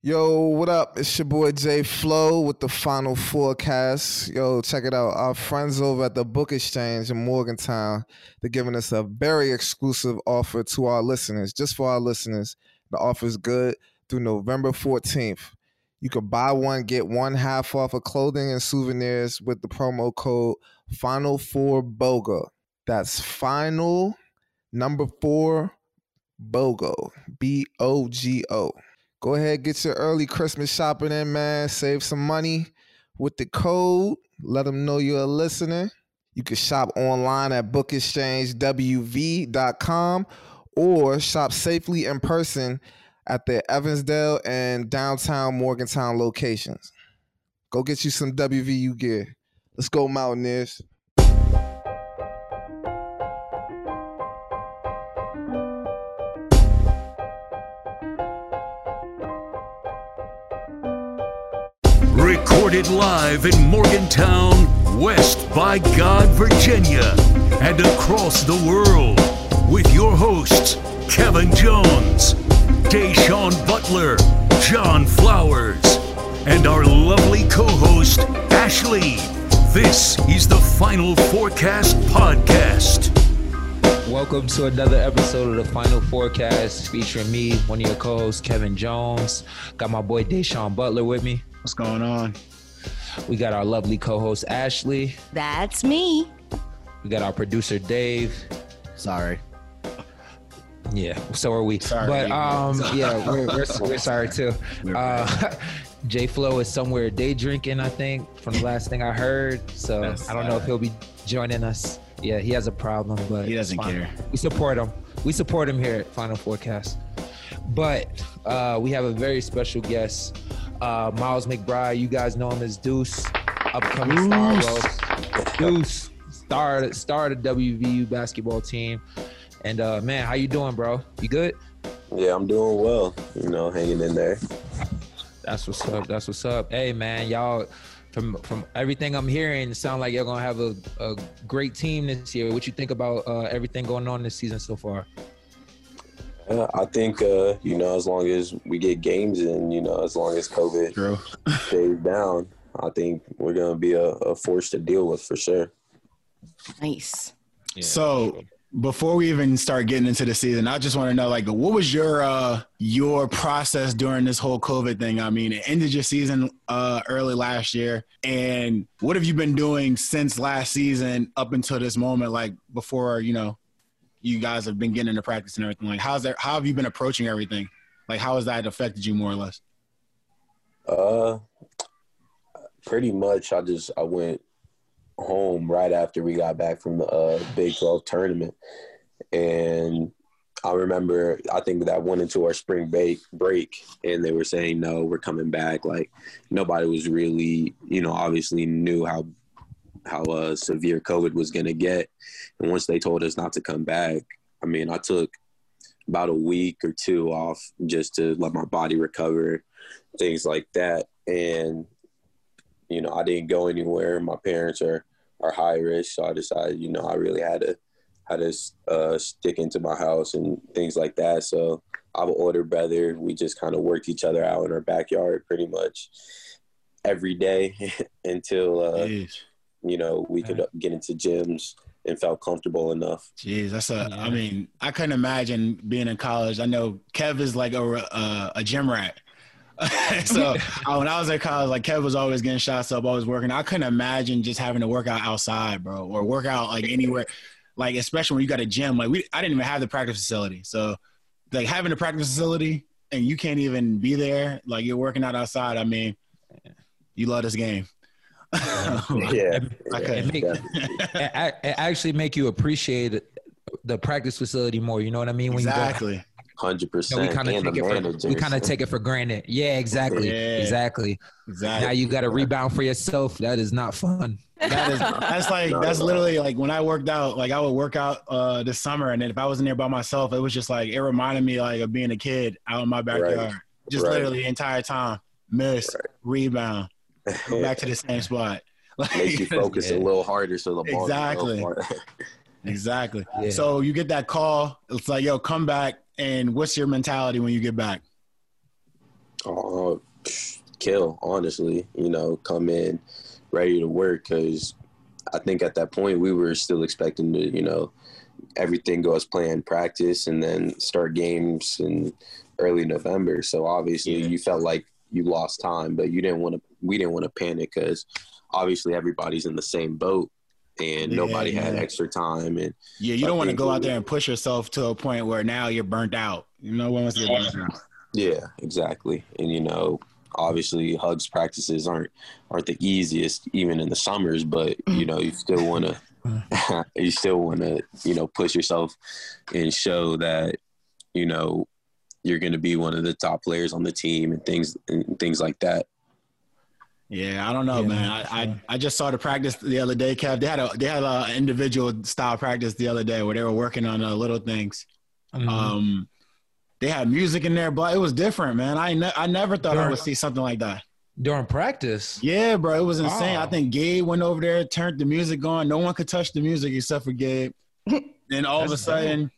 Yo, what up? It's your boy Jay Flow with the Final Fourcast. Yo, check it out. Our friends over at the Book Exchange in Morgantown, they're giving us a very exclusive offer to our listeners, just for our listeners. The offer is good through November 14th. You can buy one, get one half off of clothing and souvenirs with the promo code Final Four Bogo. That's Final number four Bogo. B O G O. Go ahead, get your early Christmas shopping in, man. Save some money with the code. Let them know you're listening. You can shop online at bookexchangewv.com or shop safely in person at the Evansdale and downtown Morgantown locations. Go get you some WVU gear. Let's go, Mountaineers. Recorded live in Morgantown, West by God, Virginia, and across the world with your hosts, Kevin Jones, Da'Sean Butler, John Flowers, and our lovely co host, Ashley. This is the Final Fourcast Podcast. Welcome to another episode of the Final Fourcast featuring me, one of your co hosts, Kevin Jones. Got my boy Da'Sean Butler with me. What's going on? We got our lovely co host, Ashley. That's me. We got our producer, Dave. Sorry. Yeah, so are we. Sorry, but um, yeah, we're, we're, we're sorry too. We're Uh, J Flow is somewhere day drinking, I think, from the last thing I heard. So That's I don't know if he'll be joining us. Yeah, he has a problem, but He doesn't fine. care. We support him. We support him here at Final Fourcast. But uh, we have a very special guest, uh, Miles McBride. You guys know him as Deuce, upcoming star. Bro. Deuce, star, star of the WVU basketball team. And uh, man, how you doing, bro? You good? Yeah, I'm doing well. You know, hanging in there. That's what's up. That's what's up. Hey man, y'all from from everything I'm hearing, it sound like you're gonna have a, a great team this year. What you think about uh, everything going on this season so far? Yeah, I think uh, you know, as long as we get games in, you know, as long as COVID True. stays down, I think we're gonna be a, a force to deal with for sure. Nice. So before we even start getting into the season, I just want to know, like, what was your uh your process during this whole COVID thing? I mean, it ended your season uh early last year, and what have you been doing since last season up until this moment? Like before, you know, you guys have been getting into practice and everything. Like, how's that? How have you been approaching everything? Like, how has that affected you more or less? Uh, pretty much, I just I went home right after we got back from the uh, Big 12 tournament, and I remember I think that went into our spring break break, and they were saying no, we're coming back. Like nobody was really, you know, obviously knew how how uh, severe COVID was gonna get, and once they told us not to come back, I mean, I took about a week or two off just to let my body recover, things like that. And, you know, I didn't go anywhere. My parents are, are high risk. So I decided, you know, I really had to, had to uh, stick into my house and things like that. So I have an older brother. We just kind of worked each other out in our backyard pretty much every day until, uh. You know, we could get into gyms and felt comfortable enough. Jeez, that's a. I Yeah. mean, I couldn't imagine being in college. I know Kev is like a a, a gym rat. so uh, when I was at college, like Kev was always getting shots up, always working. I couldn't imagine just having to work out outside, bro, or work out like anywhere, like especially when you got a gym. Like we, I didn't even have the practice facility, so like having a practice facility and you can't even be there, like you're working out outside. I mean, you love this game. Yeah. I yeah, make- it, it actually make you appreciate the practice facility more. You know what I mean? When exactly. Hundred you go, percent. we kind of take it for we kind of take it for granted. Yeah, exactly, Yeah. exactly. Exactly. Now you got to rebound for yourself. That is not fun. That is that's like No, that's no. literally like when I worked out, like I would work out uh this summer and then if I wasn't there by myself, it was just like it reminded me like of being a kid out in my backyard. Just Right. literally the entire time. Miss, rebound, go back to the same spot. Like, Makes you focus a little harder so the ball Exactly. Can go far. exactly. Yeah. So you get that call, it's like, yo, come back and what's your mentality when you get back? Oh, psh, kill, honestly. You know, come in ready to work because I think at that point we were still expecting to, you know, everything goes as planned practice and then start games in early November. So obviously Yeah. you felt like you lost time, but you didn't want to, we didn't want to panic because obviously everybody's in the same boat and Yeah, nobody had extra time. And Yeah, you I don't want to go out there and push yourself to a point where now you're burnt out. You know, one wants to get burnt out. Yeah, exactly. And you know, obviously hugs practices aren't aren't the easiest even in the summers, but you know, you still want to you still want to, you know, push yourself and show that you know you're going to be one of the top players on the team and things and things like that. Yeah, I don't know, Yeah, man. I, I. I just saw the practice the other day, Kev. They had a they had a individual style practice the other day where they were working on uh, little things. Mhm. Um, they had music in there, but it was different, man. I ne- I never thought I would see something like that. During practice. Yeah, bro, it was insane. I think Gabe went over there, turned the music on. No one could touch the music except for Gabe. then all of a sudden,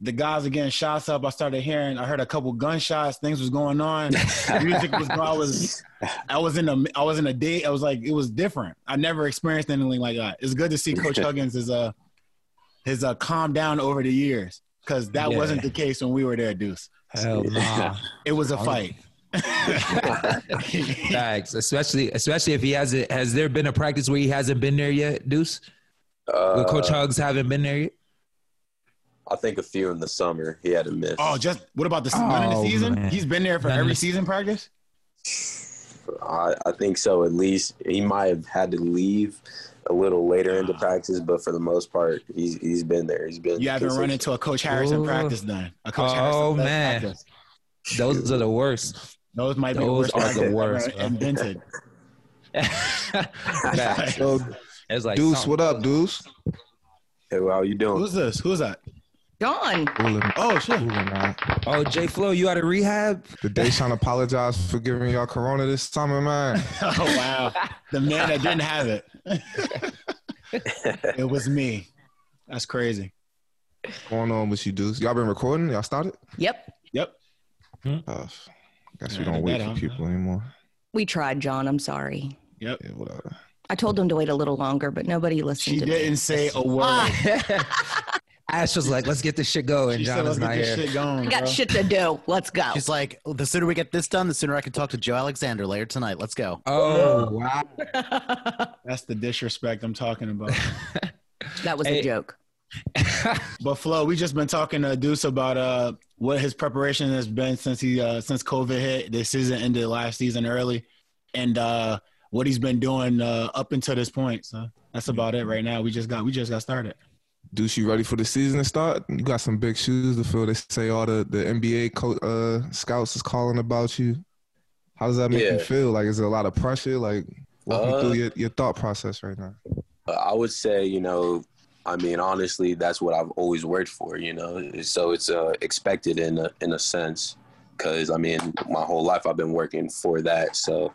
the guys are getting shots up. I started hearing, I heard a couple gunshots. Things was going on. Music was. I was, I was in a, I was in a date. I was like, it was different. I never experienced anything like that. It's good to see Coach Huggins is uh, his uh, calm down over the years because that Yeah. wasn't the case when we were there, Deuce. Hell nah. It was a fight. Facts. Especially especially if he hasn't has there been a practice where he hasn't been there yet, Deuce? Where Coach Uh, Hugs haven't been there yet? I think a few in the summer he had to miss. Oh, just what about the oh, none of the Oh, season? man. He's been there for None every the- season practice. I, I think so. At least he might have had to leave a little later into ah. practice, but for the most part, he's he's been there. He's been. You haven't run into a Coach Harrison Ooh. practice then. A Coach Oh, Harrison man. practice. Those are the worst. Those might be Those the worst are the worst, ever bro. invented. Facts. Yo, It's like Deuce, what up, Deuce? Hey, well, how you doing? Who's this? Who's that? Dawn. Cooling, Oh shit! cooling. Oh, J Flow, you out of rehab? Did Da'Sean apologize for giving y'all Corona this summer, man? Oh wow! The man that didn't have it. it was me. That's crazy. What's going on with you, Deuce? Y'all been recording? Y'all started? Yep. Yep. Uh, guess Yeah, we don't wait for huh? people anymore. We tried, John. I'm sorry. Yep. Yeah, whatever. I told them to wait a little longer, but nobody listened She to didn't me. say a word. Ash was like, let's get this shit going. She said, John is not here. going, I got bro." shit to do. Let's go. She's like, the sooner we get this done, the sooner I can talk to Joe Alexander later tonight. Let's go. Oh, wow. That's the disrespect I'm talking about. that was Hey. a joke. But Flo, we just been talking to Deuce about uh what his preparation has been since he uh since COVID hit. This season ended last season early, and uh what he's been doing uh up until this point. So that's about it right now. We just got we just got started. Deuce, you ready for the season to start? You got some big shoes to fill. They say all the, the NBA co- uh, scouts is calling about you. How does that make Yeah. you feel? Like, is there a lot of pressure? Like, walk me Uh, through your, your thought process right now. I would say, you know, I mean, honestly, that's what I've always worked for, you know. So it's uh, expected in a in a sense, because I mean, my whole life I've been working for that. So,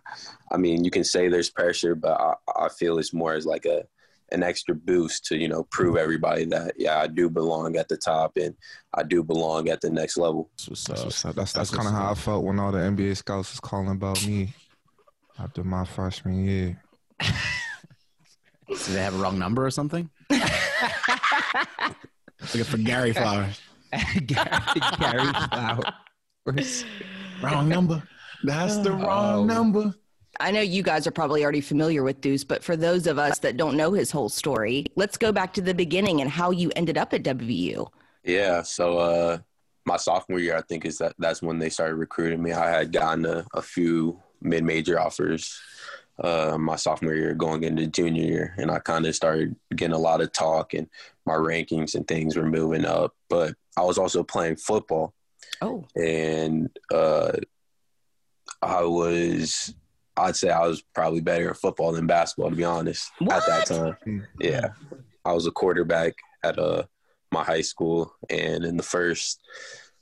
I mean, you can say there's pressure, but I, I feel it's more as like a an extra boost to you know prove everybody that yeah, I do belong at the top and I do belong at the next level. That's what's That's up. what's. That's, that's That's kind of what's how I felt when all the NBA scouts was calling about me after my freshman year. Did they have a wrong number or something? Looking for Gary Flowers. Gary, Gary Flowers. Wrong number. That's the oh. wrong Oh. number. I know you guys are probably already familiar with Deuce, but for those of us that don't know his whole story, let's go back to the beginning and how you ended up at WVU. Yeah, so uh my sophomore year I think is that that's when they started recruiting me. I had gotten a, a few mid-major offers uh my sophomore year going into junior year and I kind of started getting a lot of talk and my rankings and things were moving up, but I was also playing football Oh, and uh I was I'd say I was probably better at football than basketball to be honest at that time. Yeah. I was a quarterback at uh my high school and in the first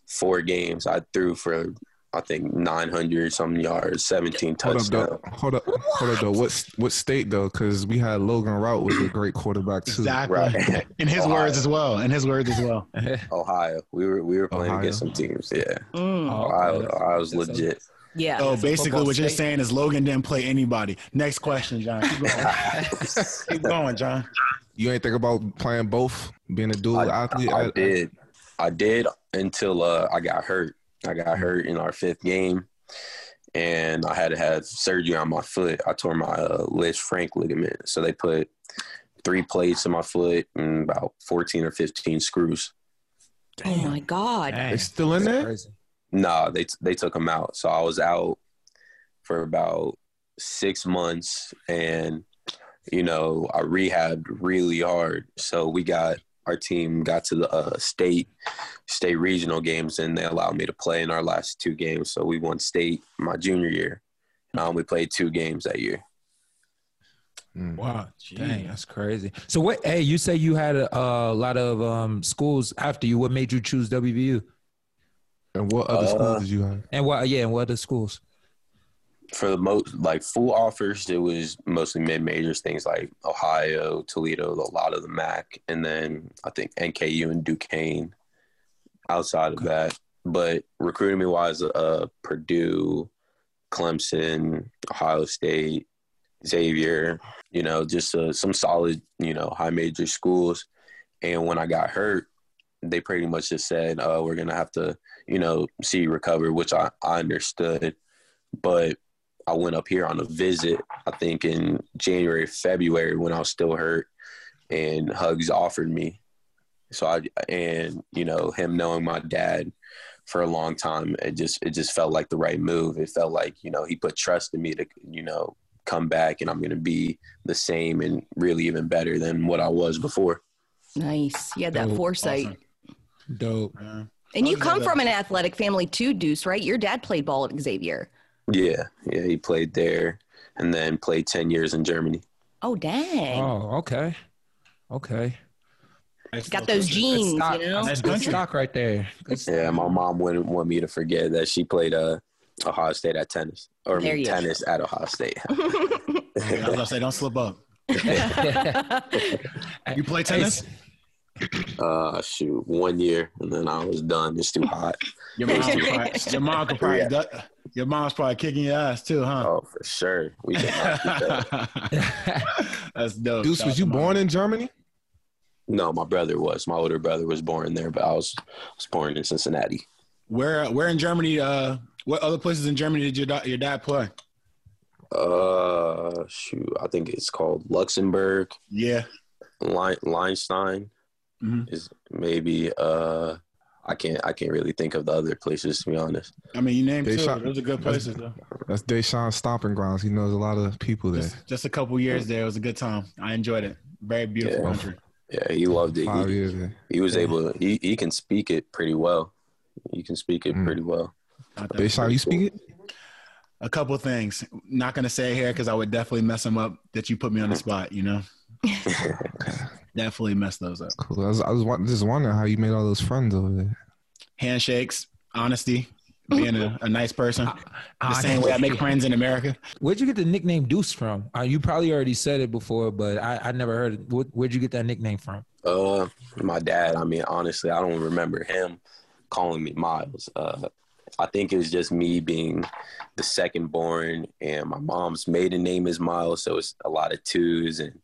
four games I threw for I think 900 some yards, 17 Hold up, touchdowns. though. Hold up, hold up, though. What what state though? Because we had Logan Rout was a great quarterback too. Exactly. Right. In his Ohio. words as well. In his words as well. Ohio. We were we were playing Ohio. against some teams. Yeah. mm. Oh, Ohio, that's- Ohio was that's- legit. Yeah. So basically, what you're state. saying is Logan didn't play anybody. Next question, John. Keep going, Keep going John. You ain't think about playing both, being a dual I, athlete? I did. I did until uh, I got hurt. I got hurt in our fifth game, and I had to have surgery on my foot. I tore my uh, Lisfranc ligament, so they put three plates in my foot and about fourteen or fifteen screws. Oh my God. They still in there? Crazy. Nah, they they took him out. So I was out for about six months, and you know I rehabbed really hard. So we got our team got to the uh, state state regional games, and they allowed me to play in our last two games. So we won state my junior year. I only played two games that year. Wow, dang, that's crazy. So what? Hey, you say you had a, a lot of um, schools after you. What made you choose WVU? And what other Uh, schools did you have? And what? Yeah, and what other schools? For the most like full offers, it was mostly mid majors, things like Ohio, Toledo, a lot of the MAC, and then I think NKU and Duquesne. Outside of that, but recruiting me wise, uh, Purdue, Clemson, Ohio State, Xavier, you know, just uh, some solid, you know, high major schools. And when I got hurt, they pretty much just said, uh, we're going to have to, you know, see you recover, which I, I understood. But I went up here on a visit, I think in January, February, when I was still hurt, and Hugs offered me. So I, and, you know, him knowing my dad for a long time, it just, it just felt like the right move. It felt like, you know, he put trust in me to, you know, come back and I'm going to be the same and really even better than what I was before. Nice. You had that Dope. foresight. Awesome. Dope. Yeah. And you come from an athletic family too, Deuce, right? Your dad played ball at Xavier. Yeah. Yeah. He played there and then played 10 years in Germany. Oh, dang. Oh, okay, okay. Got those Good genes, you know? That's Good stock right there. Good. Yeah. My mom wouldn't want me to forget that she played uh, Ohio State at tennis or I There mean, you go. tennis at Ohio State. I was gonna say, don't slip up. You play tennis? Uh, shoot, one year and then I was done. It's too hot. Your mom, could probably, your mom could probably, Yeah. your mom's probably kicking your ass too, huh? Oh, for sure. We could not keep that. That's dope. Deuce, was to you mom. born in Germany? No, my brother was. My older brother was born there, but I was was born in Cincinnati. Where, where in Germany? Uh, what other places in Germany did your da- your dad play? Uh, shoot, I think it's called Luxembourg. Yeah, Lein- Leinstein Mhm. is maybe. Uh, I can't. I can't really think of the other places to be honest. I mean, you named They two. shot- Those are good places. Though. That's Da'Sean's stomping grounds. He knows a lot of people there. Just, just a couple years there. It was a good time. I enjoyed it. Very beautiful Yeah. country. Yeah, he loved it. Five He, years there. he was able. To, he he can speak it pretty well. He can speak it Mm. pretty well. Not Da'Sean, you speak it? a couple of things. Not gonna say it here because I would definitely mess them up. That you put me on the spot. You know, definitely messed those up. Cool. I was, I was wa- just wondering how you made all those friends over there. Handshakes, honesty, being a, a nice person. The Ah, same way I make friends in America. Where'd you get the nickname Deuce from? Uh, you probably already said it before, but I, I never heard it. What, where'd you get that nickname from? Uh, my dad. I mean, honestly, I don't remember him calling me Miles. Uh, I think it was just me being the second born, and my mom's maiden name is Miles, so it's a lot of twos, and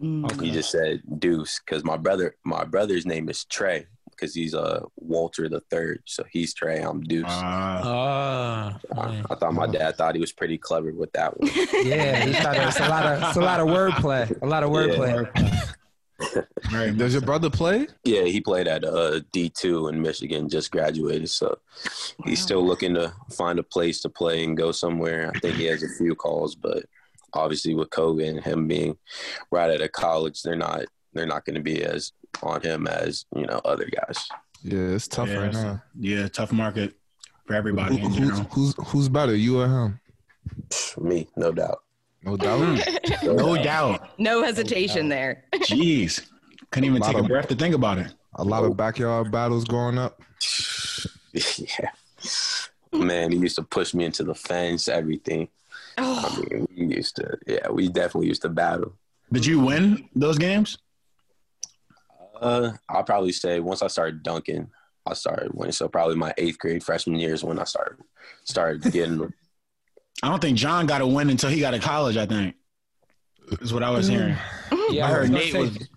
Mm. he just said Deuce because my brother, my brother's name is Trey because he's uh Walter the third, so he's Trey, I'm Deuce. Uh, Ah, I, I thought my dad thought he was pretty clever with that one. yeah, he's trying to- it's a lot of it's a lot of wordplay, a lot of wordplay. very Does your brother play? Yeah, he played at uh, D2 in Michigan, just graduated. So he's still looking to find a place to play and go somewhere. I think he has a few calls, but obviously with COVID and him being right out of college, they're not they're not going to be as on him as you know other guys. Yeah, it's tough yeah, right so- now. yeah, tough market for Who, everybody in who's, who's who's better, you or him? Me, no doubt. No doubt. No doubt. No hesitation there. Jeez, couldn't even Lot take a breath to think about it. A lot of backyard battles growing up. yeah, man, he used to push me into the fence, everything. Oh, I mean, we used to, yeah, we definitely used to battle. Did you win those games? Uh, I'll probably say once I started dunking, I started winning. So probably my eighth grade freshman year is when I started started getting I don't think John got a win until he got to college. I think is what I was hearing. Yeah, I I was heard Nate say- was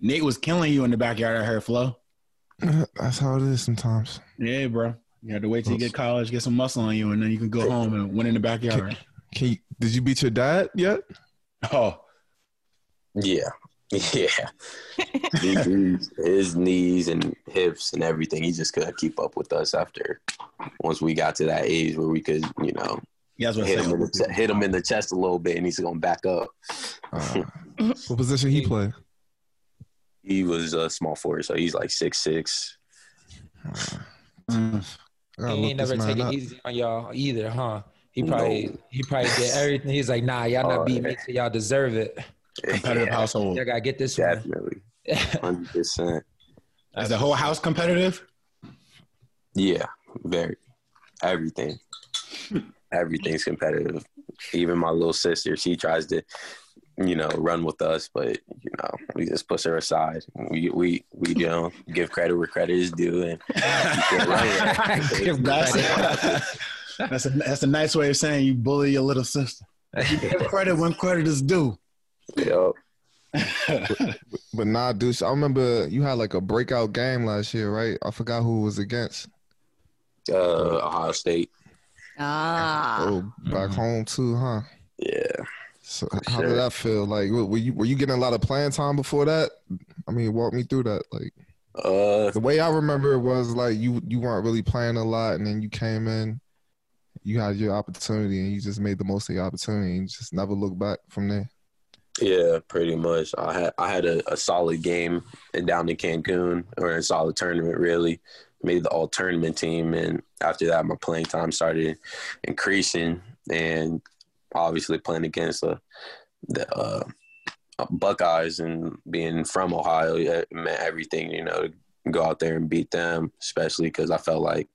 Nate was killing you in the backyard. I heard Flo. That's how it is sometimes. Yeah, bro. You had to wait till you get college, get some muscle on you, and then you can go home and win in the backyard. Can you, did you beat your dad yet? Oh, Yeah, yeah. He- he's- his knees and hips and everything. He just couldn't keep up with us after once we got to that age where we could, you know, yeah, hit him in I'm the hit him in the chest a little bit, and he's gonna back up. Uh, what position he play? He was a small forward, so he's like six six. Mm. He ain't never this man taken up. easy on y'all either, huh? He probably No. he probably did everything. He's like, nah, y'all not Oh, beat me, so y'all deserve it. competitive Yeah, household. Y'all gotta get this one. definitely, hundred percent. Is the whole house competitive? Yeah, very everything. Everything's competitive. Even my little sister, she tries to, you know, run with us, but you know, we just push her aside. We we we you know give credit where credit is due, and Give That's credit. That's a that's a nice way of saying you bully your little sister. You give credit when credit is due. Yup. But nah, dude, I remember you had like a breakout game last year, right? I forgot who it was against. uh, Ohio State. Ah. Oh, back home too, huh? Yeah. So how sure. did that feel? Like, were you were you getting a lot of playing time before that? I mean, walk me through that. Like Uh, the way I remember it was like you you weren't really playing a lot, and then you came in, you had your opportunity, and you just made the most of your opportunity, and just never looked back from there. yeah, pretty much. I had I had a, a solid game in, down in Cancun, or a solid tournament. Really made the all tournament team, and after that, my playing time started increasing, and obviously playing against uh, the uh, Buckeyes and being from Ohio it meant everything. You know, go out there and beat them, especially because I felt like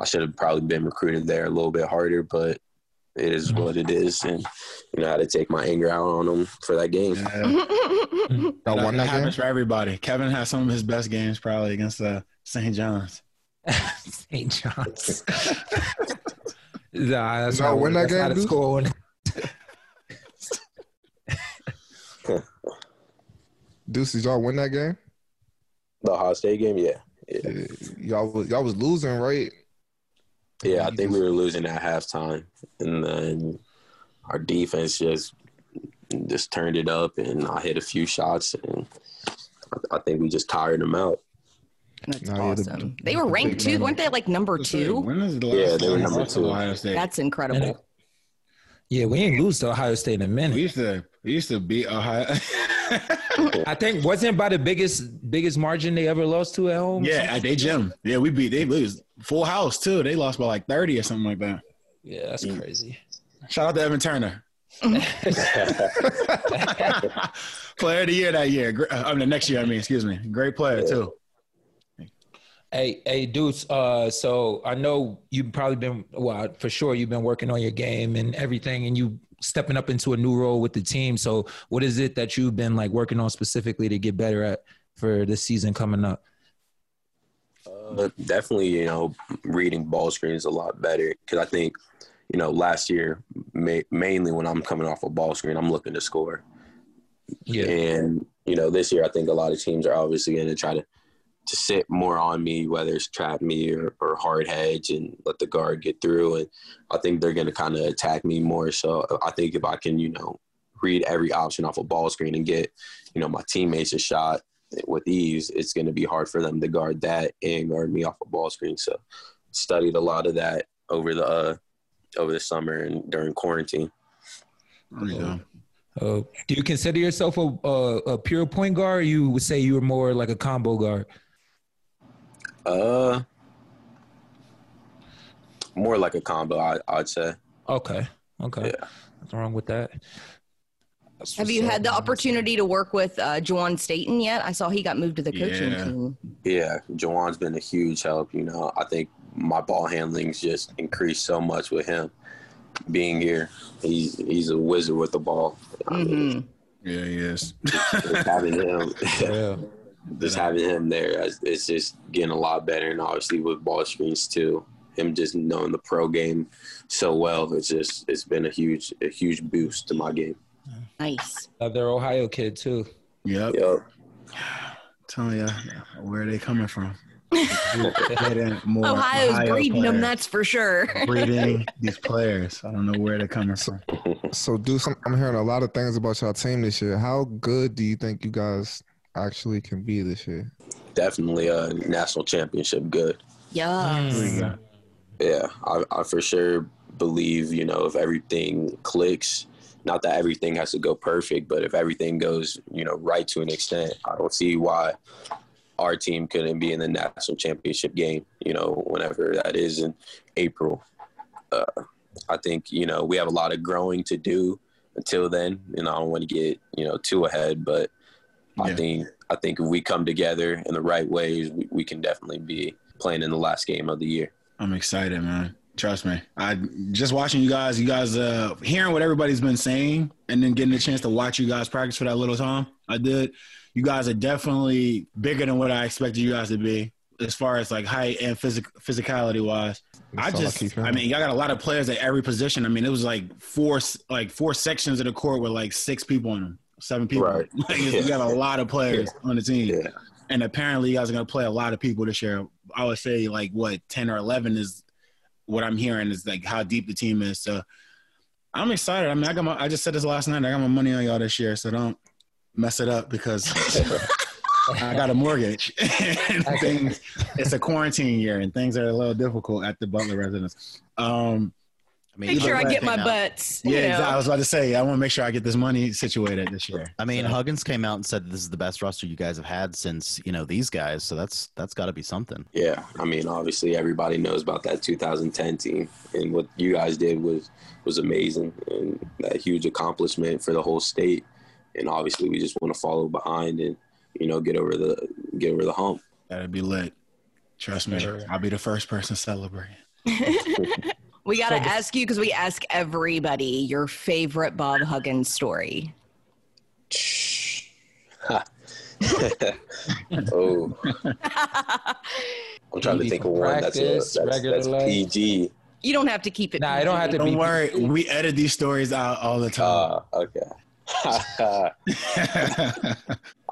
I should have probably been recruited there a little bit harder, but it is what it is, and you know how to take my anger out on them for that game. Yeah. Y'all won That that game. happens for everybody. Kevin has some of his best games probably against uh, St. John's. St. John's. nah, that's Y'all not, win that that's game, not a dude? score. one. Deuce, did y'all win that game? The Ohio State game, yeah, yeah, Yeah, Y'all was y'all was losing, right? Yeah. I think we were losing at halftime, and then our defense just just turned it up, and I hit a few shots, and I, I think we just tired them out. That's No, yeah, the- awesome. the- they were ranked big too. Weren't they like number two? When is the last Yeah, they were number two. Ohio State? That's incredible. Yeah, we ain't lose to Ohio State in a minute. we minute. used to we used to beat Ohio. I think wasn't by the biggest biggest margin they ever lost to at home. yeah, at they gym. Yeah, we beat they lose full house too. They lost by like thirty or something like that. yeah, that's crazy. Shout out to Evan Turner. player of the year that year. Uh, I mean, the next year. I mean, excuse me. Great player too. Hey, hey, Deuce. Uh, so I know you've probably been well for sure. You've been working on your game and everything, and you stepping up into a new role with the team. So, what is it that you've been like working on specifically to get better at for this season coming up? Uh, definitely, you know, reading ball screens a lot better because I think, you know, last year ma- mainly when I'm coming off a ball screen, I'm looking to score, Yeah, and you know, this year I think a lot of teams are obviously going to try to to sit more on me, whether it's trap me or, or hard hedge and let the guard get through, and I think they're going to kind of attack me more. So I think if I can, you know, read every option off a ball screen and get, you know, my teammates a shot with ease, it's going to be hard for them to guard that and guard me off a ball screen. So, studied a lot of that over the uh, over the summer and during quarantine. There you go. Uh, do you consider yourself a, a a pure point guard? Or you would say you were more like a combo guard. Uh, more like a combo, I, I'd say. Okay, okay. Yeah. What's wrong with that? That's Have you up, had the man. opportunity to work with uh, Juwan Staten yet? I saw he got moved to the coaching Yeah. team. Yeah, Juwan's been a huge help. You know, I think my ball handling's just increased so much with him being here. He's he's a wizard with the ball. I mean, Yeah, he is. having him, Yeah. just having him there, it's- it's just getting a lot better. And obviously with ball screens too, him just knowing the pro game so well, it's just it's been a huge a huge boost to my game. Nice. Uh, Another Ohio kid too. Yep. Yep. Telling you where are they coming from. Getting more Ohio's Ohio breeding them, that's for sure. breeding these players. I don't know where they're coming from. So, Deuce, I'm, I'm hearing a lot of things about y'all team this year. How good do you think you guys actually can be this year? Definitely a national championship good. Yeah. Here. Yeah, I, I for sure believe, you know, if everything clicks, not that everything has to go perfect, but if everything goes, you know, right to an extent, I don't see why our team couldn't be in the national championship game, you know, whenever that is in April. Uh, I think, you know, we have a lot of growing to do until then, and I don't want to get, you know, too ahead, but I think I think if we come together in the right ways, we, we can definitely be playing in the last game of the year. I'm excited, man. Trust me. I just watching you guys, you guys uh hearing what everybody's been saying and then getting a chance to watch you guys practice for that little time I did. You guys are definitely bigger than what I expected you guys to be as far as like height and physic physicality wise. I That's I just keep I mean, y'all got a lot of players at every position. I mean, it was like four like four sections of the court with like six people in them, seven people. Right. Like, you got a lot of players on the team Yeah. and apparently you guys are going to play a lot of people this year. I would say like what ten or eleven is what I'm hearing is like how deep the team is. So I'm excited. I mean, I got my. I just said this last night. I got my money on y'all this year, so don't mess it up because I got a mortgage and things. It's a quarantine year and things are a little difficult at the Butler residence. Um, mean, Make sure I get my out- butts. you yeah, know. exactly. I was about to say I want to make sure I get this money situated this year. I mean, So- Huggins came out and said this is the best roster you guys have had since you know these guys. So that's that's got to be something. Yeah, I mean, obviously everybody knows about that 2010 team, and what you guys did was was amazing, and that huge accomplishment for the whole state. And obviously, we just want to follow behind and you know get over the get over the hump. That'd be lit. Trust me, I'll be the first person celebrating. we got to ask you because we ask everybody your favorite Bob Huggins story. oh, I'm trying to think of from one that's a, practice, that's, regular that's. PG. You don't have to keep it. Nah, I don't have to Don't be. worry, we edit these stories out all the time. Uh, okay.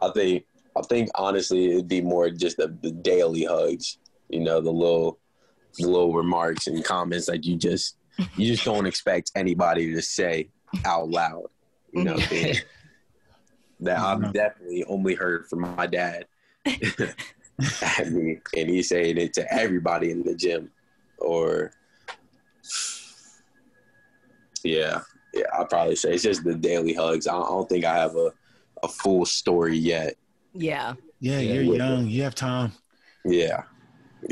I think I think honestly it'd be more just the, the daily hugs. You know, the little the little remarks and comments that you just you just don't expect anybody to say out loud. You know, that I've mm-hmm. definitely only heard from my dad and he's saying it to everybody in the gym, or yeah, yeah. I'd probably say it's just the daily hugs. I don't, think I have a a full story yet. Yeah. yeah, Yeah, you're with young. You have time. Yeah,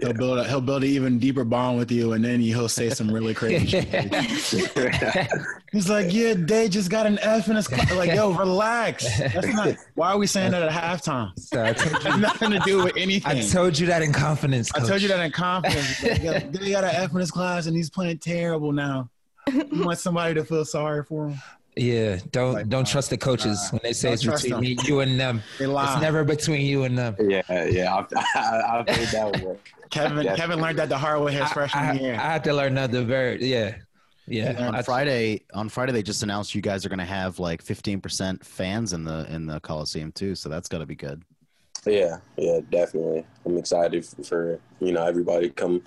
He'll build a, he'll build an even deeper bond with you, and then he'll say some really crazy shit. He's like, "Yeah, Day just got an F in his class." Like, yo, relax. That's not. Why are we saying that at halftime? So I, told It has you, nothing to do with anything. I told you that in confidence. I told you that in confidence. Like, yo, Day got an F in his class, and he's playing terrible now. You want somebody to feel sorry for him? Yeah, don't Like, don't trust the coaches nah. when they say Don't it's trust between them. me, you and them. It's never between you and them. yeah, yeah. I've, I, I've heard that one. Kevin Yeah. Kevin learned that the hard way his I, freshman I, year. I had to learn another very yeah, yeah. on I- Friday, on Friday they just announced you guys are going to have like 15% fans in the in the Coliseum too. So that's got to be good. Yeah, yeah, definitely. I'm excited for you know everybody come.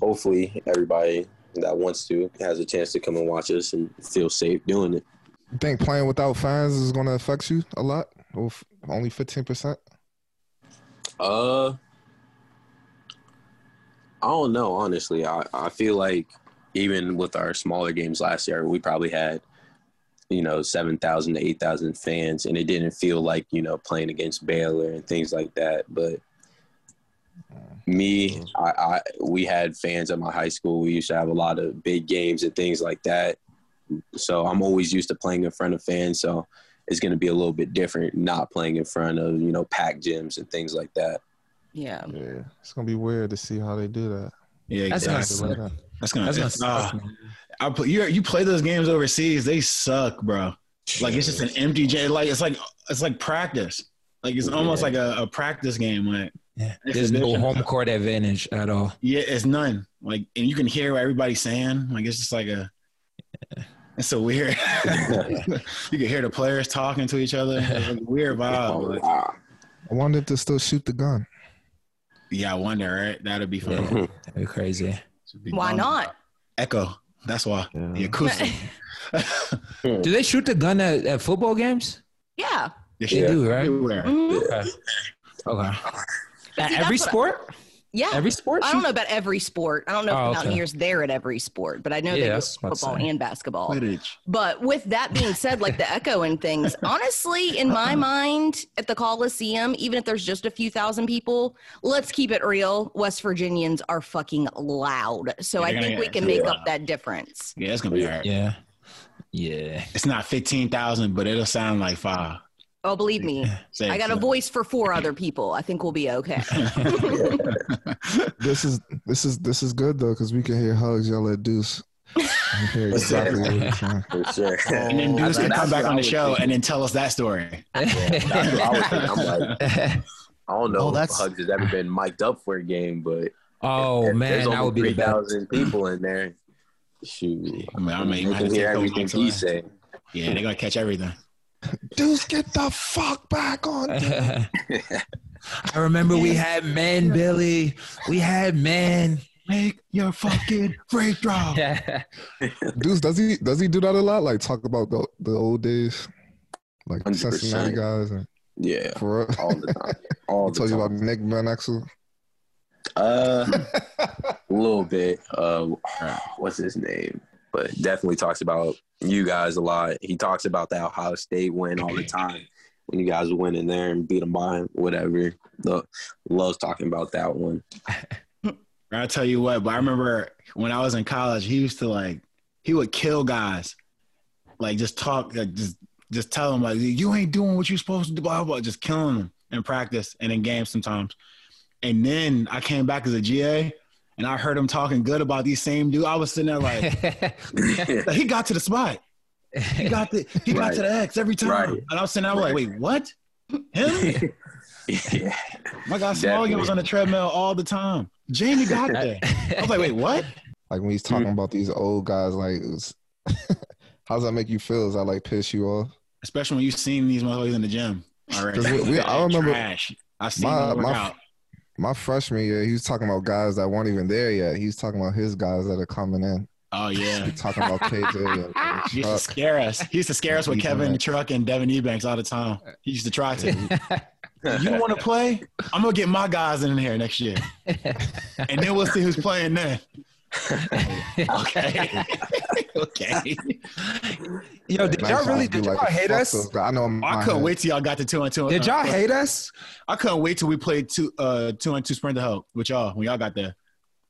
Hopefully, everybody that wants to has a chance to come and watch us and feel safe doing it. You think playing without fans is going to affect you a lot? Or f- only 15%? Uh, I don't know. Honestly, I I feel like even with our smaller games last year, we probably had you know seven thousand to eight thousand fans, and it didn't feel like you know playing against Baylor and things like that. But me, I, I we had fans at my high school. We used to have a lot of big games and things like that. So I'm always used to playing in front of fans. So it's going to be a little bit different not playing in front of you know packed gyms and things like that. Yeah. Yeah. It's going to be weird to see how they do that. yeah, That's gonna exactly. suck. That's gonna. That's gonna it's- suck. ah, I put you. You play those games overseas, they suck, bro. Like it's just an empty j. Like it's like it's like practice. Like it's almost like a, a practice game. Like Yeah. There's no home court advantage at all. yeah, it's none. Like and you can hear what everybody's saying. Like it's just like a. It's so weird. you can hear the players talking to each other. It's a weird vibe. but- wow. I wonder if they still shoot the gun. yeah, I wonder. Right? That'd be fun. Yeah. That'd be crazy. Why not? Echo. That's why. The acoustic. Do they shoot the gun at, at football games? Yeah. They They do, right? everywhere. Mhm. Okay. At See, every that's what I- sport? Yeah. Every sport? I don't know about every sport. I don't know if Oh, the okay. Mountaineers there at every sport, but I know Yeah, they do that's what I'm football and basketball. Quidditch. But with that being said, like the echo and things, honestly, in my uh-uh. mind, at the Coliseum, even if there's just a few thousand people, let's keep it real. West Virginians are fucking loud. So Yeah, I think we can make yeah. up that difference. Yeah, it's gonna be hard. Yeah. Yeah. It's not fifteen thousand, but it'll sound like five. Oh, believe me, Say I got a voice for four other people. I think we'll be okay. This is this is this is good though because we can hear hugs yell at Deuce. and hear exactly what. For sure. And then oh, Deuce can That's come back on the show thinking. and then tell us that story. That's what I. I'm like, I don't know Oh, if Hugs has ever been mic'd up for a game, but oh if man, there's that would be the best. 3,000 people in there. Shoot, I mean, I mean, you they might have to hear take everything mics he away. saying. Yeah, they're gonna catch everything. Deuce, get the fuck back on. I remember we had men, Billy. We had men. Make your fucking free throw. Yeah. Deuce, does he does he do that a lot? Like talk about the the old days, like 100%. Cincinnati guys, and Yeah, for real. all the time. All I the told you about. Nick Van Exel. Uh, a little bit. Uh, what's his name? But definitely talks about you guys a lot. He talks about the Ohio State win all the time when you guys went in there and beat them by whatever. Loves talking about that one. I'll tell you what, but I remember when I was in college, he used to like he would kill guys. Like just talk, like just just tell them like you ain't doing what you're supposed to do, blah blah, just killing them in practice and in games sometimes. And then I came back as a GA and I heard him talking good about these same dude. I was sitting there like, he got to the spot. He got the he got to the X every time. Right. And I was sitting there like, wait, what? Him? yeah. My guy Smalley was on the treadmill all the time. Jamie got there. I was like, wait, what? Like when he's talking mm. about these old guys, like was, how does that make you feel? Does that like piss you off? Especially when you've seen these motherfuckers in the gym. All right. we- we- I remember- Trash. I've seen My- them work my- out. My freshman year, he was talking about guys that weren't even there yet. He was talking about his guys that are coming in. Oh yeah. He talking about KJ and, and He used to scare us. He used to scare us with Kevin that. Truck and Devin Ebanks all the time. He used to try to. you want to play? I'm gonna get my guys in here next year, and then we'll see who's playing then. Okay. okay. Yo, did y'all how really you did like, y'all hate us? I know. I couldn't wait till y'all got to two and two. Did y'all hate us? I couldn't wait till we played two uh two and two sprint to help with y'all when y'all got there.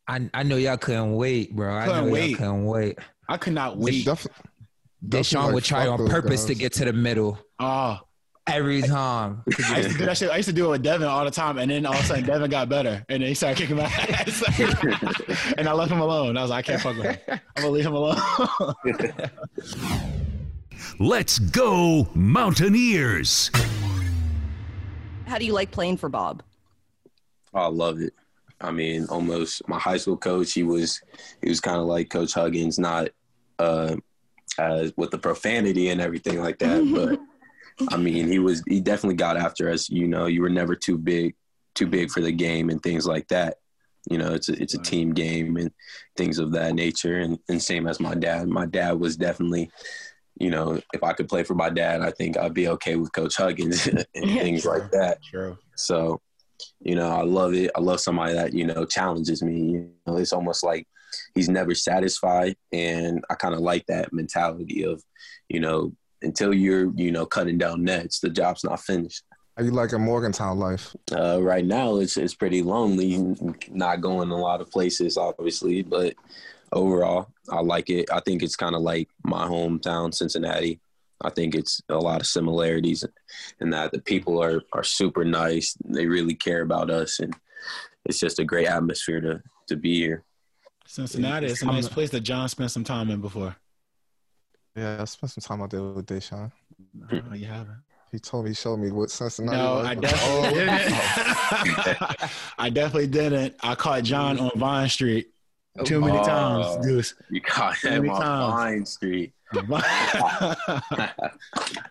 I I know y'all couldn't wait, bro. I Couldn't know wait. y'all couldn't wait. I could not wait. def- Da'Sean would try on those purpose to get to the middle Oh, every time. I used to do that shit. I used to do it with Devin all the time, and then all of a sudden Devin got better, and then he started kicking my ass, and I left him alone. I was like, I can't fuck with him. I'm gonna leave him alone. Let's go, Mountaineers! How do you like playing for Bob? Oh, I love it. I mean, almost my high school coach. He was he was kind of like Coach Huggins, not uh, as with the profanity and everything like that. But I mean, he was he definitely got after us. You know, you were never too big, too big for the game and things like that. You know, it's a, it's a team game and things of that nature. And, and same as my dad. My dad was definitely, you know, if I could play for my dad, I think I'd be okay with Coach Huggins and things like that. True. So, you know, I love it. I love somebody that, you know, challenges me. You know, it's almost like he's never satisfied. And I kind of like that mentality of, you know, until you're, you know, cutting down nets, the job's not finished. How you like a Morgantown life? Uh, right now, it's, it's pretty lonely, not going a lot of places, obviously, but overall, I like it. I think it's kind of like my hometown, Cincinnati. I think it's a lot of similarities in that the people are, are super nice. They really care about us, and it's just a great atmosphere to, to be here. Cincinnati is a nice place that John spent some time in before. Yeah, I spent some time out there with Da'Sean. Oh, you haven't. He told me, he showed me what Cincinnati. No, was. I definitely didn't. I definitely didn't. I caught John on Vine Street too many Oh. times, Deuce. You caught Many him on times. Vine Street.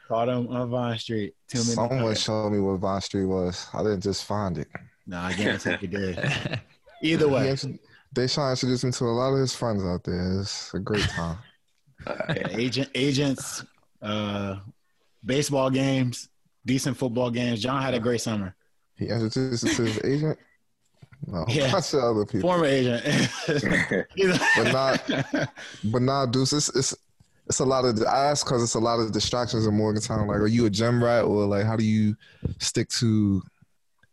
caught him on Vine Street too many times. Someone times. showed me what Vine Street was. I didn't just find it. No, I guarantee you did. Either way, intro- Da'Sean introduced me to a lot of his friends out there. It's a great time. Yeah, agent agents, uh, baseball games, decent football games. John had a great summer. He introduced me to his agent. No, Yeah. I said other people. Former agent. But not- But nah, Deuce, it's it's it's a lot of I ask because it's a lot of distractions in Morgantown. Like, are you a gym rat or like how do you stick to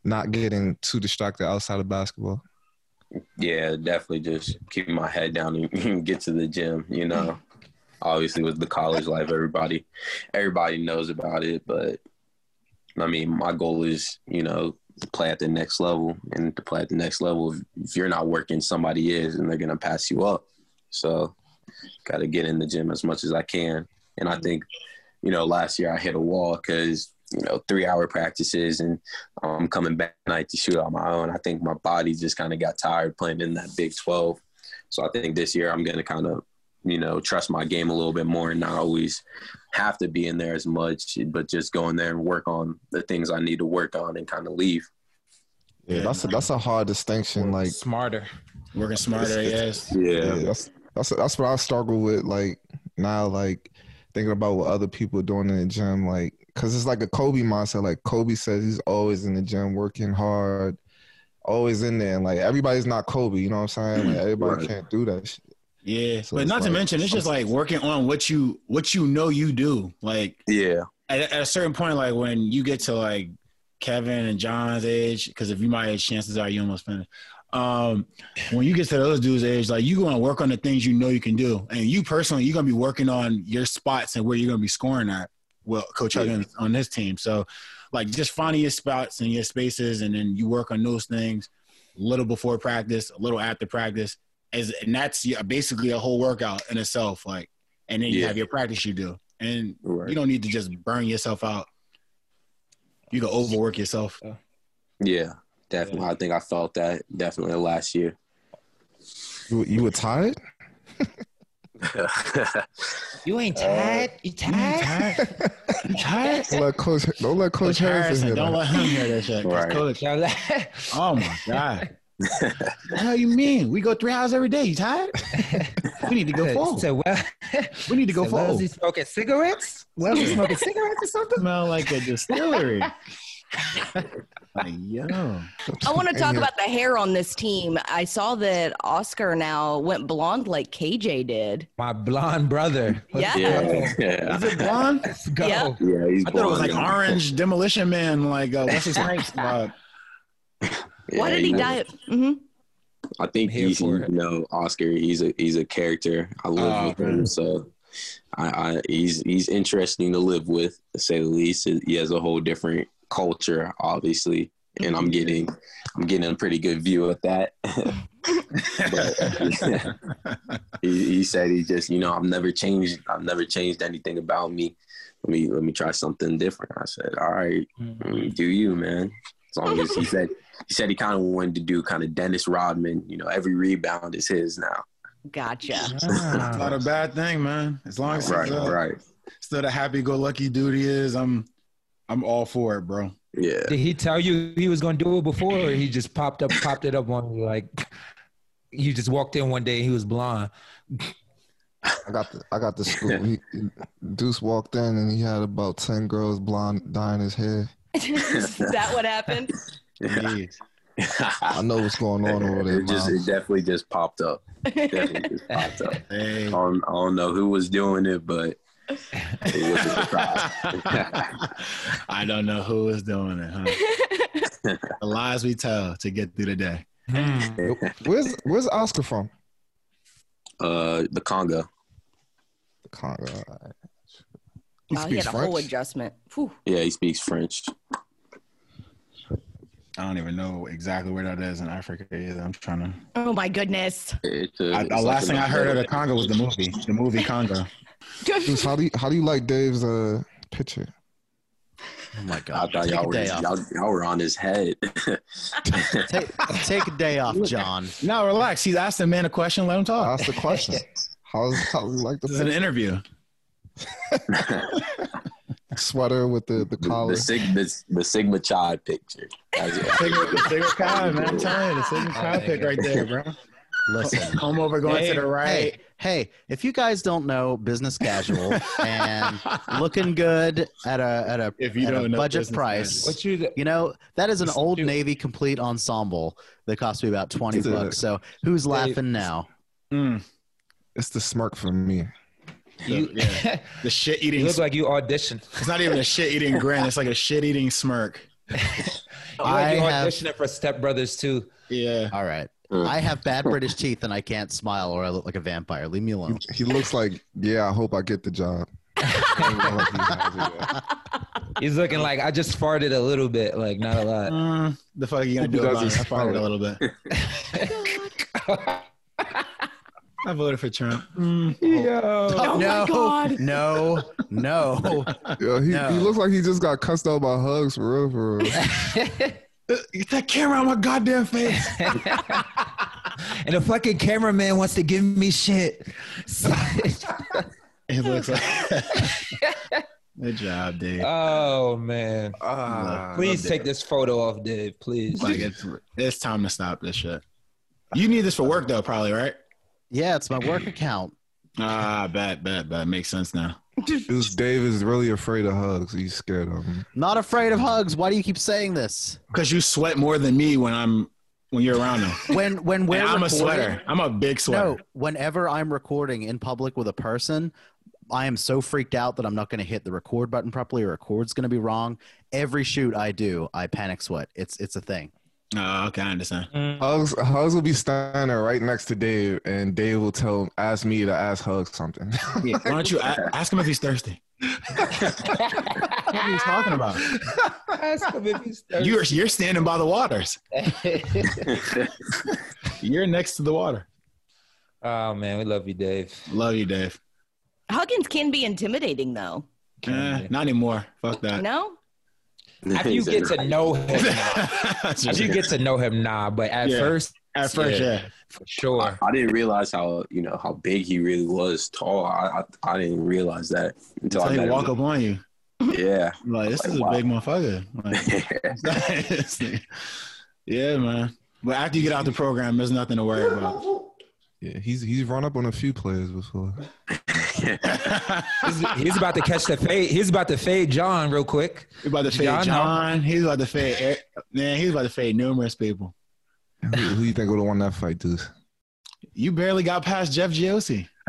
not getting too distracted outside of basketball? yeah, definitely just keep my head down and get to the gym. You know, obviously with the college life, everybody everybody knows about it, but I mean, my goal is you know to play at the next level, and to play at the next level, if, you're not working, somebody is, and they're gonna pass you up. So, got to get in the gym as much as I can. And I think, you know, last year I hit a wall because you know three hour practices and um, coming back night to shoot on my own. I think my body just kind of got tired playing in that Big Twelve. So I think this year I'm gonna kind of you know trust my game a little bit more and not always have to be in there as much, but just go in there and work on the things I need to work on and kind of leave. Yeah, that's a, that's a hard distinction. Like, smarter. Working smarter, yes. Yeah, yeah, that's that's that's what I struggle with. Like now, like thinking about what other people are doing in the gym. Like, cause it's like a Kobe mindset. Like Kobe says, he's always in the gym, working hard, always in there. And like everybody's not Kobe. You know what I'm saying? Like everybody Right. can't do that. Shit. Yeah, So but not to mention, it's just like working on what you what you know you do. Like yeah, at, at a certain point, like when you get to like Kevin and John's age, because if you my age, chances are you almost finished. Um, when you get to those dudes' age, like you're gonna work on the things you know you can do, and you personally, you're gonna be working on your spots and where you're gonna be scoring at. Well, Coach Huggins on this team, so like just finding your spots and your spaces, and then you work on those things a little before practice, a little after practice, as and that's basically a whole workout in itself. Like, and then you Yeah. have your practice you do, and right. you don't need to just burn yourself out. You can overwork yourself. yeah, definitely. I think I felt that definitely last year. You you were tired? You ain't tired. Uh, you tired? You tired? Don't let Coach don't let Coach, Coach Harrison Harrison, hear don't let him hear that shit. Right. Coach, Y'all oh my god, what the hell you mean? We go three hours every day. You tired? We need to go full. So, well, We need to go so well, full. is smoking cigarettes? Well, is he smoking cigarettes or something? Smell like a distillery. like, yo, I want to talk about the hair on this team. I saw that Oscar now went blonde like KJ did. My blonde brother. Let's Yeah. Yeah, yeah, is it blonde? Let's go. Yeah. yeah. He's I thought it was like orange demolition man. Like uh, what's his name? Uh, Why did he was- dye it? hmm I think he's you know Oscar. He's a he's a character. I live Oh, with him, so I, I he's he's interesting to live with, to say the least. He has a whole different culture, obviously, and I'm getting I'm getting a pretty good view of that. but he, he said he just you know I've never changed I've never changed anything about me. Let me let me try something different. I said, all right, mm, do you, man? As long as he said he said he kind of wanted to do kind of Dennis Rodman. You know, every rebound is his now. Gotcha. it's not a bad thing, man. As long as Right, he's uh, right. still the happy-go-lucky dude he is, I'm I'm all for it, bro. Yeah. Did he tell you he was going to do it before, or he just popped up, popped it up on you like you just walked in one day and he was blonde? I got the I got the scoop. He, he- Deuce walked in and he had about ten girls blonde dyeing his hair. Is that what happened? Jeez. I know what's going on over there. it just Miles. it definitely just popped up. Definitely just popped up. I don't, I don't know who was doing it, but it was a surprise. I don't know who is doing it, huh? the lies we tell to get through the day. Hmm. Where's Where's Oscar from? uh, the Congo. The Congo. He Wow, he had speaks a whole French. adjustment. Whew. Yeah, he speaks French. I don't even know exactly where that is in Africa either. I'm trying to. Oh my goodness. It's a, I, it's the like last thing I heard of the. Congo was the movie, the movie Congo. Deuce, how do you how do you like Dave's uh picture? Oh my god! I god! thought y'all were y'all, y'all were on his head. Take, take a day off, John. No, relax. He's asked the man a question. Let him talk. Ask the question. How's how you like the This is an interview. sweater with the the the, collar? the, sig, the, the Sigma Chi picture. That's it. Sigma, the Sigma Chi, man. I'm telling you, the Sigma Chi pick right there, bro. Listen. Home over going to the right. Hey, hey, if you guys don't know business casual and looking good at a at a, If you at don't know budget price, What you? you know that is an Just old do- Navy complete ensemble that cost me about twenty Dude. bucks. So who's laughing now? Mm, It's the smirk for me. You, yeah. the shit you eating. look like you auditioned. it's not even a shit eating grin. It's like a shit eating smirk. You I like you have- auditioning for Step Brothers too. Yeah. All right, Mm. I have bad British teeth and I can't smile or I look like a vampire. Leave me alone. He looks like, yeah, I hope I get the job. He's looking like I just farted a little bit, like not a lot. Mm, the fuck are you gonna do about it? I farted a little bit. I voted for Trump. Mm. Oh, no, God. no, no. Yeah, he, No. he looks like he just got cussed out by hugs for real, for real. Get that camera on my goddamn face. and the fucking cameraman wants to give me shit. It looks like. Good job, Dave. oh man. Ah, Please take this photo off, Dave. Please. Like it's it's time to stop this shit. You need this for work though, probably, right? Yeah, it's my work account. Ah, bad, bad, bad. Makes sense now. This Dave is really afraid of hugs. He's scared of them. Not afraid of hugs. Why do you keep saying this? Because you sweat more than me when I'm when you're around them. When when we're And I'm a sweater. I'm a big sweater. No, whenever I'm recording in public with a person, I am so freaked out that I'm not going to hit the record button properly or record's going to be wrong. Every shoot I do, I panic sweat. It's it's a thing. Oh, okay, I understand. Hugs, Hugs will be standing right next to Dave, and Dave will tell, ask me to ask Hugs something. Yeah. Why don't you a- ask him if he's thirsty? what are you talking about? Ask him if he's thirsty. You're you're standing by the waters. You're next to the water. oh man, we love you, Dave. Love you, Dave. Huggins can be intimidating though. Eh, not anymore. Fuck that. No? After you get to know him, after you get to know him, nah. But at Yeah. first, At first, Yeah. yeah. for sure. I didn't realize how you know how big he really was tall. I I, I didn't realize that until Until I he walk him. up on you. Yeah. Like, this Like, is a big motherfucker. Like, yeah, man. But after you get out the program, there's nothing to worry about. Yeah, he's he's run up on a few players before. He's, he's about to catch the fade. He's about to fade John real quick. He's about to fade John, John. He's about to fade. Eric- Man, he's about to fade numerous people. Who, who you think would have won that fight, Deuce? You barely got past Jeff Giosi.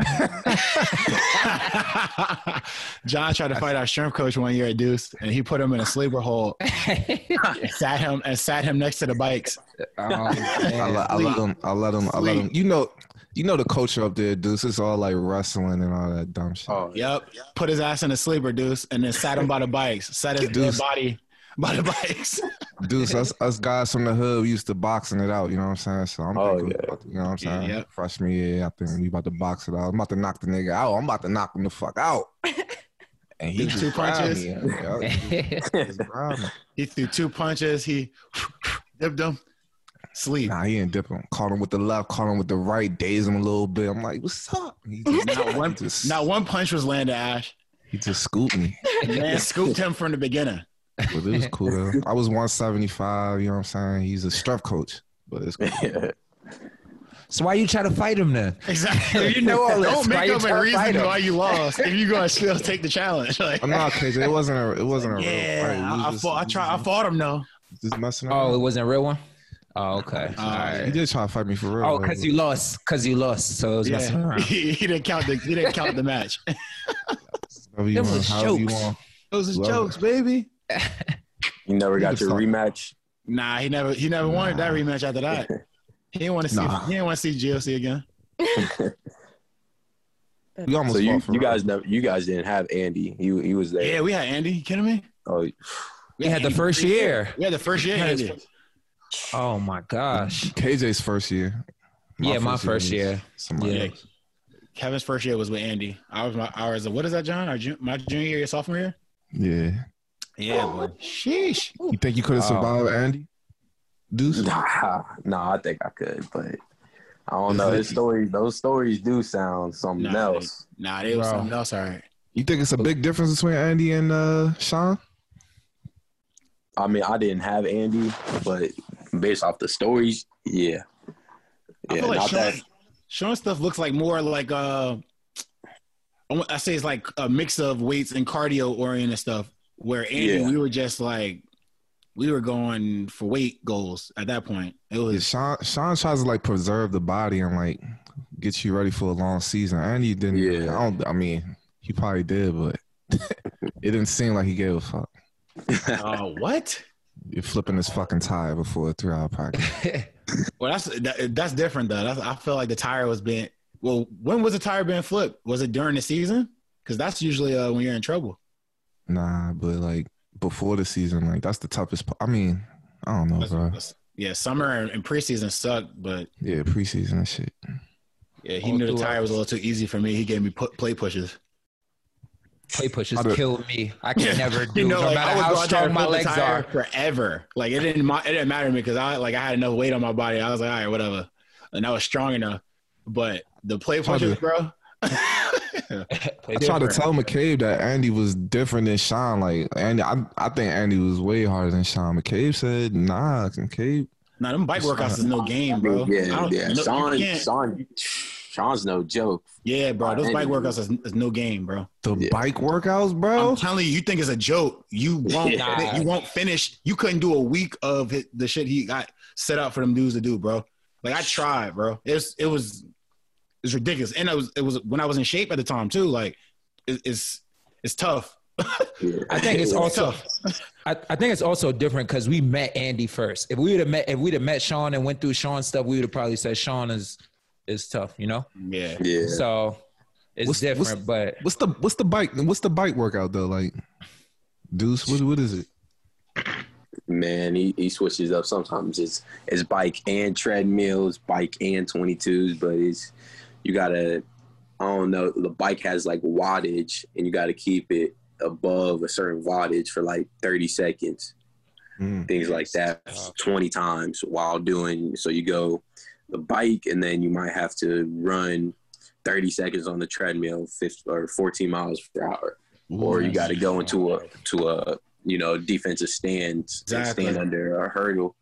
John tried to fight our shrimp coach one year at Deuce, and he put him in a sleeper hole, and sat him and sat him next to the bikes. Oh, I, man. let- I let him. I let him. I let him. You know, you know the culture up there, Deuce. It's all like wrestling and all that dumb shit. Oh, Yep, put his ass in a sleeper, Deuce, and then sat him by the bikes, sat his Deuce. body by the bikes. Deuce, us, us guys from the hood, we used to boxing it out. You know what I'm saying? So I'm Oh, thinking, yeah. about- you know what I'm saying? Yeah. Freshman year, I think we about to box it out. I'm about to knock the nigga out. I'm about to knock him the fuck out. And he threw Two punches. he me. He threw two punches. He dipped him. Sleep. Nah, he ain't dipping. Caught him with the left, caught him with the right, dazed him a little bit. I'm like, what's up? He just, Not one, he just, not one punch was landed, Ash. he just scooped me. Man scooped him from the beginning. But it was cool though. I was 175, you know what I'm saying? He's a strength coach. But it's cool. So why you try to fight him then? Exactly. You know all this. Don't make up a reason why you lost if you're gonna still take the challenge. Like, I'm not crazy. It wasn't a it wasn't a real fight. yeah, We I, I was fought. I tried. I fought him though. just messing Oh, it wasn't a real one. Oh, okay. All All He right. did try to fight me for real. Oh, because you lost. Because you lost. So it was messing Yeah, around. he, he didn't count the. He didn't count the match. it However you Them want, was however you jokes. want. was his Love jokes, baby. You never got could your rematch. Nah, he never. He never wanted that rematch after that. He didn't want to see. Nah. He didn't want to see GOC again. We almost So you, fought for you real. guys never you guys didn't have Andy. He he was there. Yeah, we had Andy. You kidding me? Oh, We had the first year. We had the first year. We had his Andy. Oh my gosh. KJ's first year. Yeah, my first was year. Yeah. else. Kevin's first year was with Andy. I was my. I was. What is that, John? Our, ju- my junior year, your sophomore year. Yeah. Yeah, boy. Sheesh. You think you could have Wow. survived Andy? Deuce? Nah, nah, I think I could, but I don't know. His stories, those stories do sound something Nah, else. Nah, they was something else. All right. You think it's a big difference between Andy and uh, Sean? I mean, I didn't have Andy, but based off the stories, yeah, I yeah, feel like not Sean, that. Sean stuff looks like more like uh, I say it's like a mix of weights and cardio oriented stuff. Where Andy, Yeah. we were just like, we were going for weight goals at that point. It Yeah, was Sean Sean tries to like preserve the body and like get you ready for a long season. Andy didn't. Yeah. I don't. I mean, he probably did, but it didn't seem like he gave a fuck. uh, what? You're flipping this fucking tire before a three-hour practice. Well, that's that, that's different though. That's, I feel like the tire was being. Well, when was the tire being flipped? Was it during the season? Because that's usually uh, when you're in trouble. Nah, but like before the season, like that's the toughest. pa- I mean, I don't know, That's- bro. that's- yeah, summer and, and preseason sucked, but Yeah, preseason and shit. yeah, he All knew the tire was a little too easy for me. He gave me pu- plate pushes. Plate pushes How do- killed me. I can never do. You know, no like matter I would how there strong my legs are. forever. Like it didn't, it didn't matter to me because I like I had enough weight on my body. I was like, all right, whatever, and I was strong enough. But the play How pushes, bro. I tried to tell McCabe that Andy was different than Sean. Like Andy, I, I think Andy was way harder than Sean. McCabe said, "Nah, McCabe." Nah, them bike workouts is no game, bro. I yeah, don't- yeah. no- you Sean, can't- Sean, Sean's no joke. yeah, bro. Those bike workouts is, is no game, bro. The Yeah. bike workouts, bro. I'm telling you, you think it's a joke. You won't. Nah. You won't finish. You couldn't do a week of it, the shit he got set up for them dudes to do, bro. Like I tried, bro. It's it was it's ridiculous, and it was it was when I was in shape at the time too. Like it, it's it's tough. I think it's also, I, I think it's also different because we met Andy first. If we would have met, if we'd have met Sean and went through Sean's stuff, we would have probably said Sean is is tough, you know. Yeah. yeah. So it's What's- different, but What's the what's the bike? What's the bike workout though? Like, Deuce, what what is it? Man, he, he switches up. Sometimes it's it's bike and treadmills, bike and twenty twos, but it's you gotta I don't know, the bike has like wattage and you gotta keep it above a certain wattage for like thirty seconds. Mm. Things like that twenty times while doing so you go the bike and then you might have to run thirty seconds on the treadmill 50 or fourteen miles per hour or you got to go into a to a you know defensive stand and Exactly. stand under a hurdle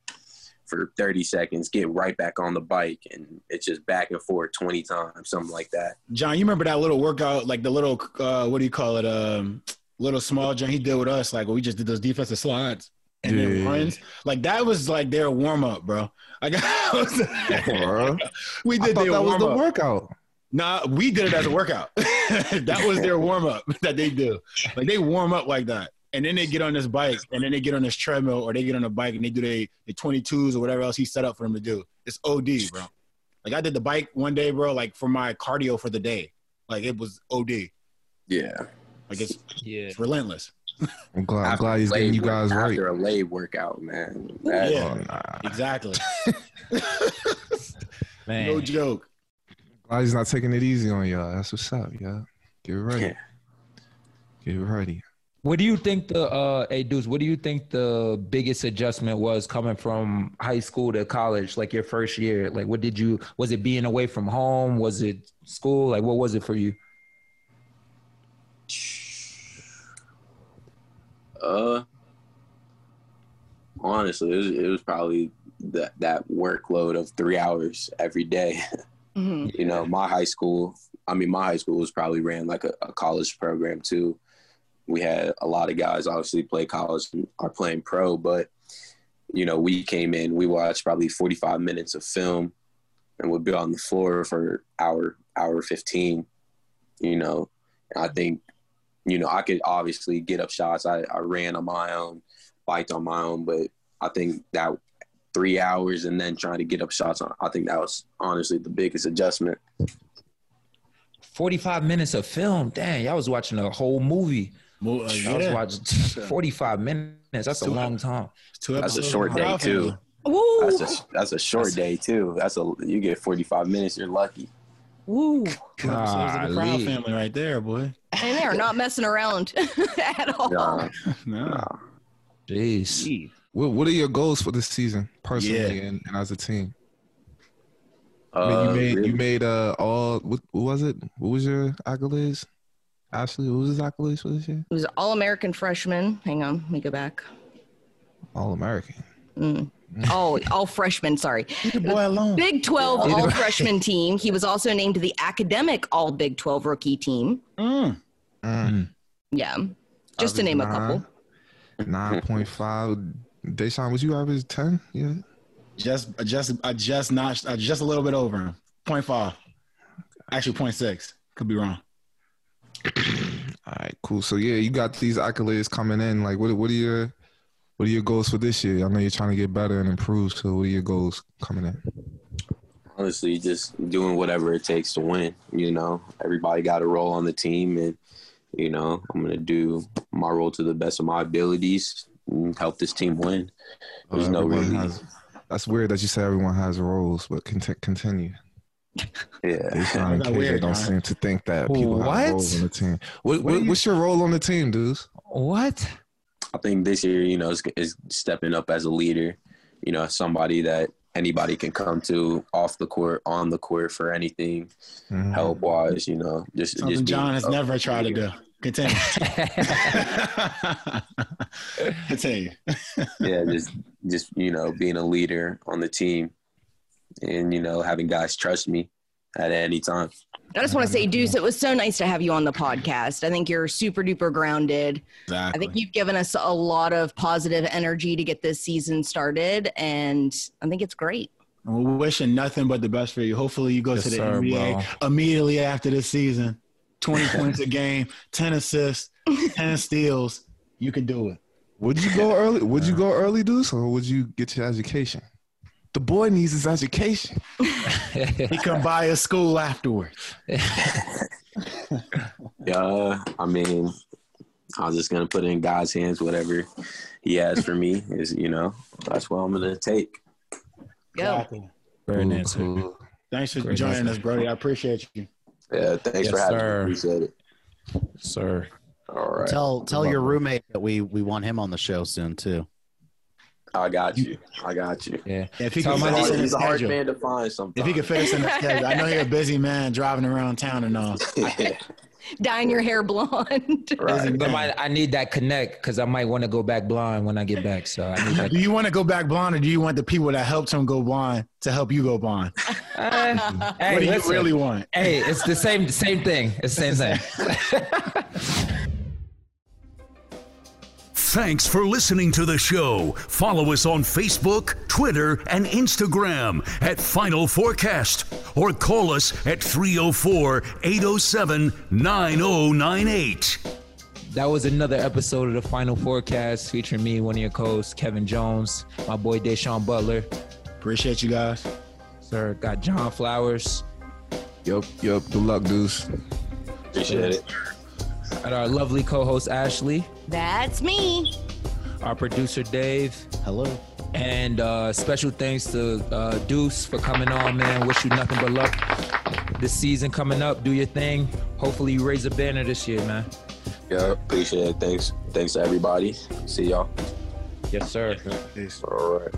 for 30 seconds get right back on the bike and it's just back and forth 20 times something like that John, you remember that little workout, like the little uh, what do you call it? Um, little small John he did with us, like we just did those defensive slides and then Yeah. runs. Like that was like their warm up, bro. Like Bro. we I did thought their that was the workout. Nah, we did it as a workout. that was their warm up that they do. Like they warm up like that. And then they get on this bike and then they get on this treadmill or they get on a bike and they do their the 22s or whatever else he set up for them to do. It's OD, bro. Like I did the bike one day, bro, like for my cardio for the day. Like it was OD. yeah Like it's, yeah, it's relentless. I'm glad, I'm glad he's getting leg you guys work- right. after a lay workout man That- Yeah. Oh, nah. Exactly. man. No joke. Glad he's not taking it easy on y'all. That's what's up, y'all. Get ready. Yeah. Get ready. What do you think the uh hey Deuce, what do you think the biggest adjustment was coming from high school to college, like your first year? Like what did you was it being away from home? Was it school? Like what was it for you? Uh, honestly, it was, it was probably that that workload of three hours every day. Mhm. you know, my high school. I mean, my high school was probably ran like a, a college program too. We had a lot of guys obviously play college and are playing pro, but you know, we came in, we watched probably 45 minutes of film and we'd be on the floor for hour, hour 15, you know, and I think, you know, I could obviously get up shots. I, I ran on my own, biked on my own, but I think that three hours and then trying to get up shots on, I think that was honestly the biggest adjustment. 45 minutes of film. Dang, y'all was watching a whole movie. Mo- uh, I was watching 45 minutes. That's a long time. Two That's a short day too. That's a that's a short day too. That's a you get 45 minutes, you're lucky. Woo. Two episodes of the Proud Family right there, boy. And they're not messing around at all. Nah, No. Jeez. What What are your goals for this season, personally Yeah. and, and as a team? I uh, mean, you made really- you made uh all what, what was it? What was your accolades? Ashley, what was his accolades for this year? It was all American freshman. Hang on, let me go back. All American. Oh, all freshmen, sorry. Boy alone. Big 12 all freshman team. He was also named the academic all Big 12 rookie team. Mm. Yeah. Just to name a couple. Nine point five. Da'Sean, was you average ten? Yeah. Just, just, I just notched, uh, just a little bit over him. Point five. Actually, point six. Could be wrong. All right, cool. So yeah, you got these accolades coming in. Like, what what are your what are your goals for this year? I know you're trying to get better and improve. So what are your goals coming in? honestly just doing whatever it takes to win. You know, everybody got a role on the team, and you know, I'm gonna do my role to the best of my abilities and help this team win. There's Uh, no really, has- that's weird that you say everyone has roles, but cont- continue. yeah. Da'Sean and That's KJ weird, don't huh? seem to think that people What? have roles on the team. What, What what, you- what's your role on the team, dudes? What? I think this year, you know, is, is stepping up as a leader. You know, somebody that anybody can come to off the court, on the court for anything, Mhm. help wise. You know, just Something just John has never tried to do. Continue. Continue. yeah, just just you know, being a leader on the team, and you know, having guys trust me at any time. I just want to say, Deuce, it was so nice to have you on the podcast. I think you're super duper grounded. Exactly. I think you've given us a lot of positive energy to get this season started, and I think it's great. And We're wishing nothing but the best for you. Hopefully, you go Yes, to the sir, NBA immediately after this season. 20 points a game, 10 assists, 10 steals. You can do it. Would you go early? Would you go early, Deuce, or would you get your education? The boy needs his education. He can buy a school afterwards. Yeah, I mean, I was just gonna put it in God's hands. Whatever He has for me is, you know, that's what I'm gonna take. Go. Exactly. Very Cool, nice. cool. Thanks for Great joining answer. us, Brody. I appreciate you. Yeah, thanks Yes, for having sir. me. Appreciate it. Sir. All right, Tell tell Good your luck. roommate that we we want him on the show soon too. I got you. I got you. Yeah. If he Tell can fit us in He's his a hard man to find sometimes. If he could fit us in the schedule. I know you're a busy man driving around town and all. Dyeing your hair blonde. right. But my, I need that connect because I might want to go back blind when I get back. So I need that. Do you want to go back blonde or do you want the people that helped him go blind to help you go blind? Uh, what hey, do you listen. really want? Hey, it's the same same thing. It's the same thing. Thanks for listening to the show. Follow us on Facebook, Twitter, and Instagram at Final Fourcast or call us at 304 807 9098. That was another episode of the Final Fourcast featuring me, one of your co-hosts, Kevin Jones, my boy Da'Sean Butler. Appreciate you guys. Sir, got John Flowers, Yup, yup. Good luck, dudes. Appreciate it. And our lovely co-host Ashley, That's me. our producer Dave, Hello. and uh, special thanks to uh, Deuce for coming on, man. Wish you nothing but luck this season coming up. Do your thing. Hopefully, you raise a banner this year, man. Yeah, appreciate it. Thanks. Thanks to everybody. See y'all. Yes, sir. All right.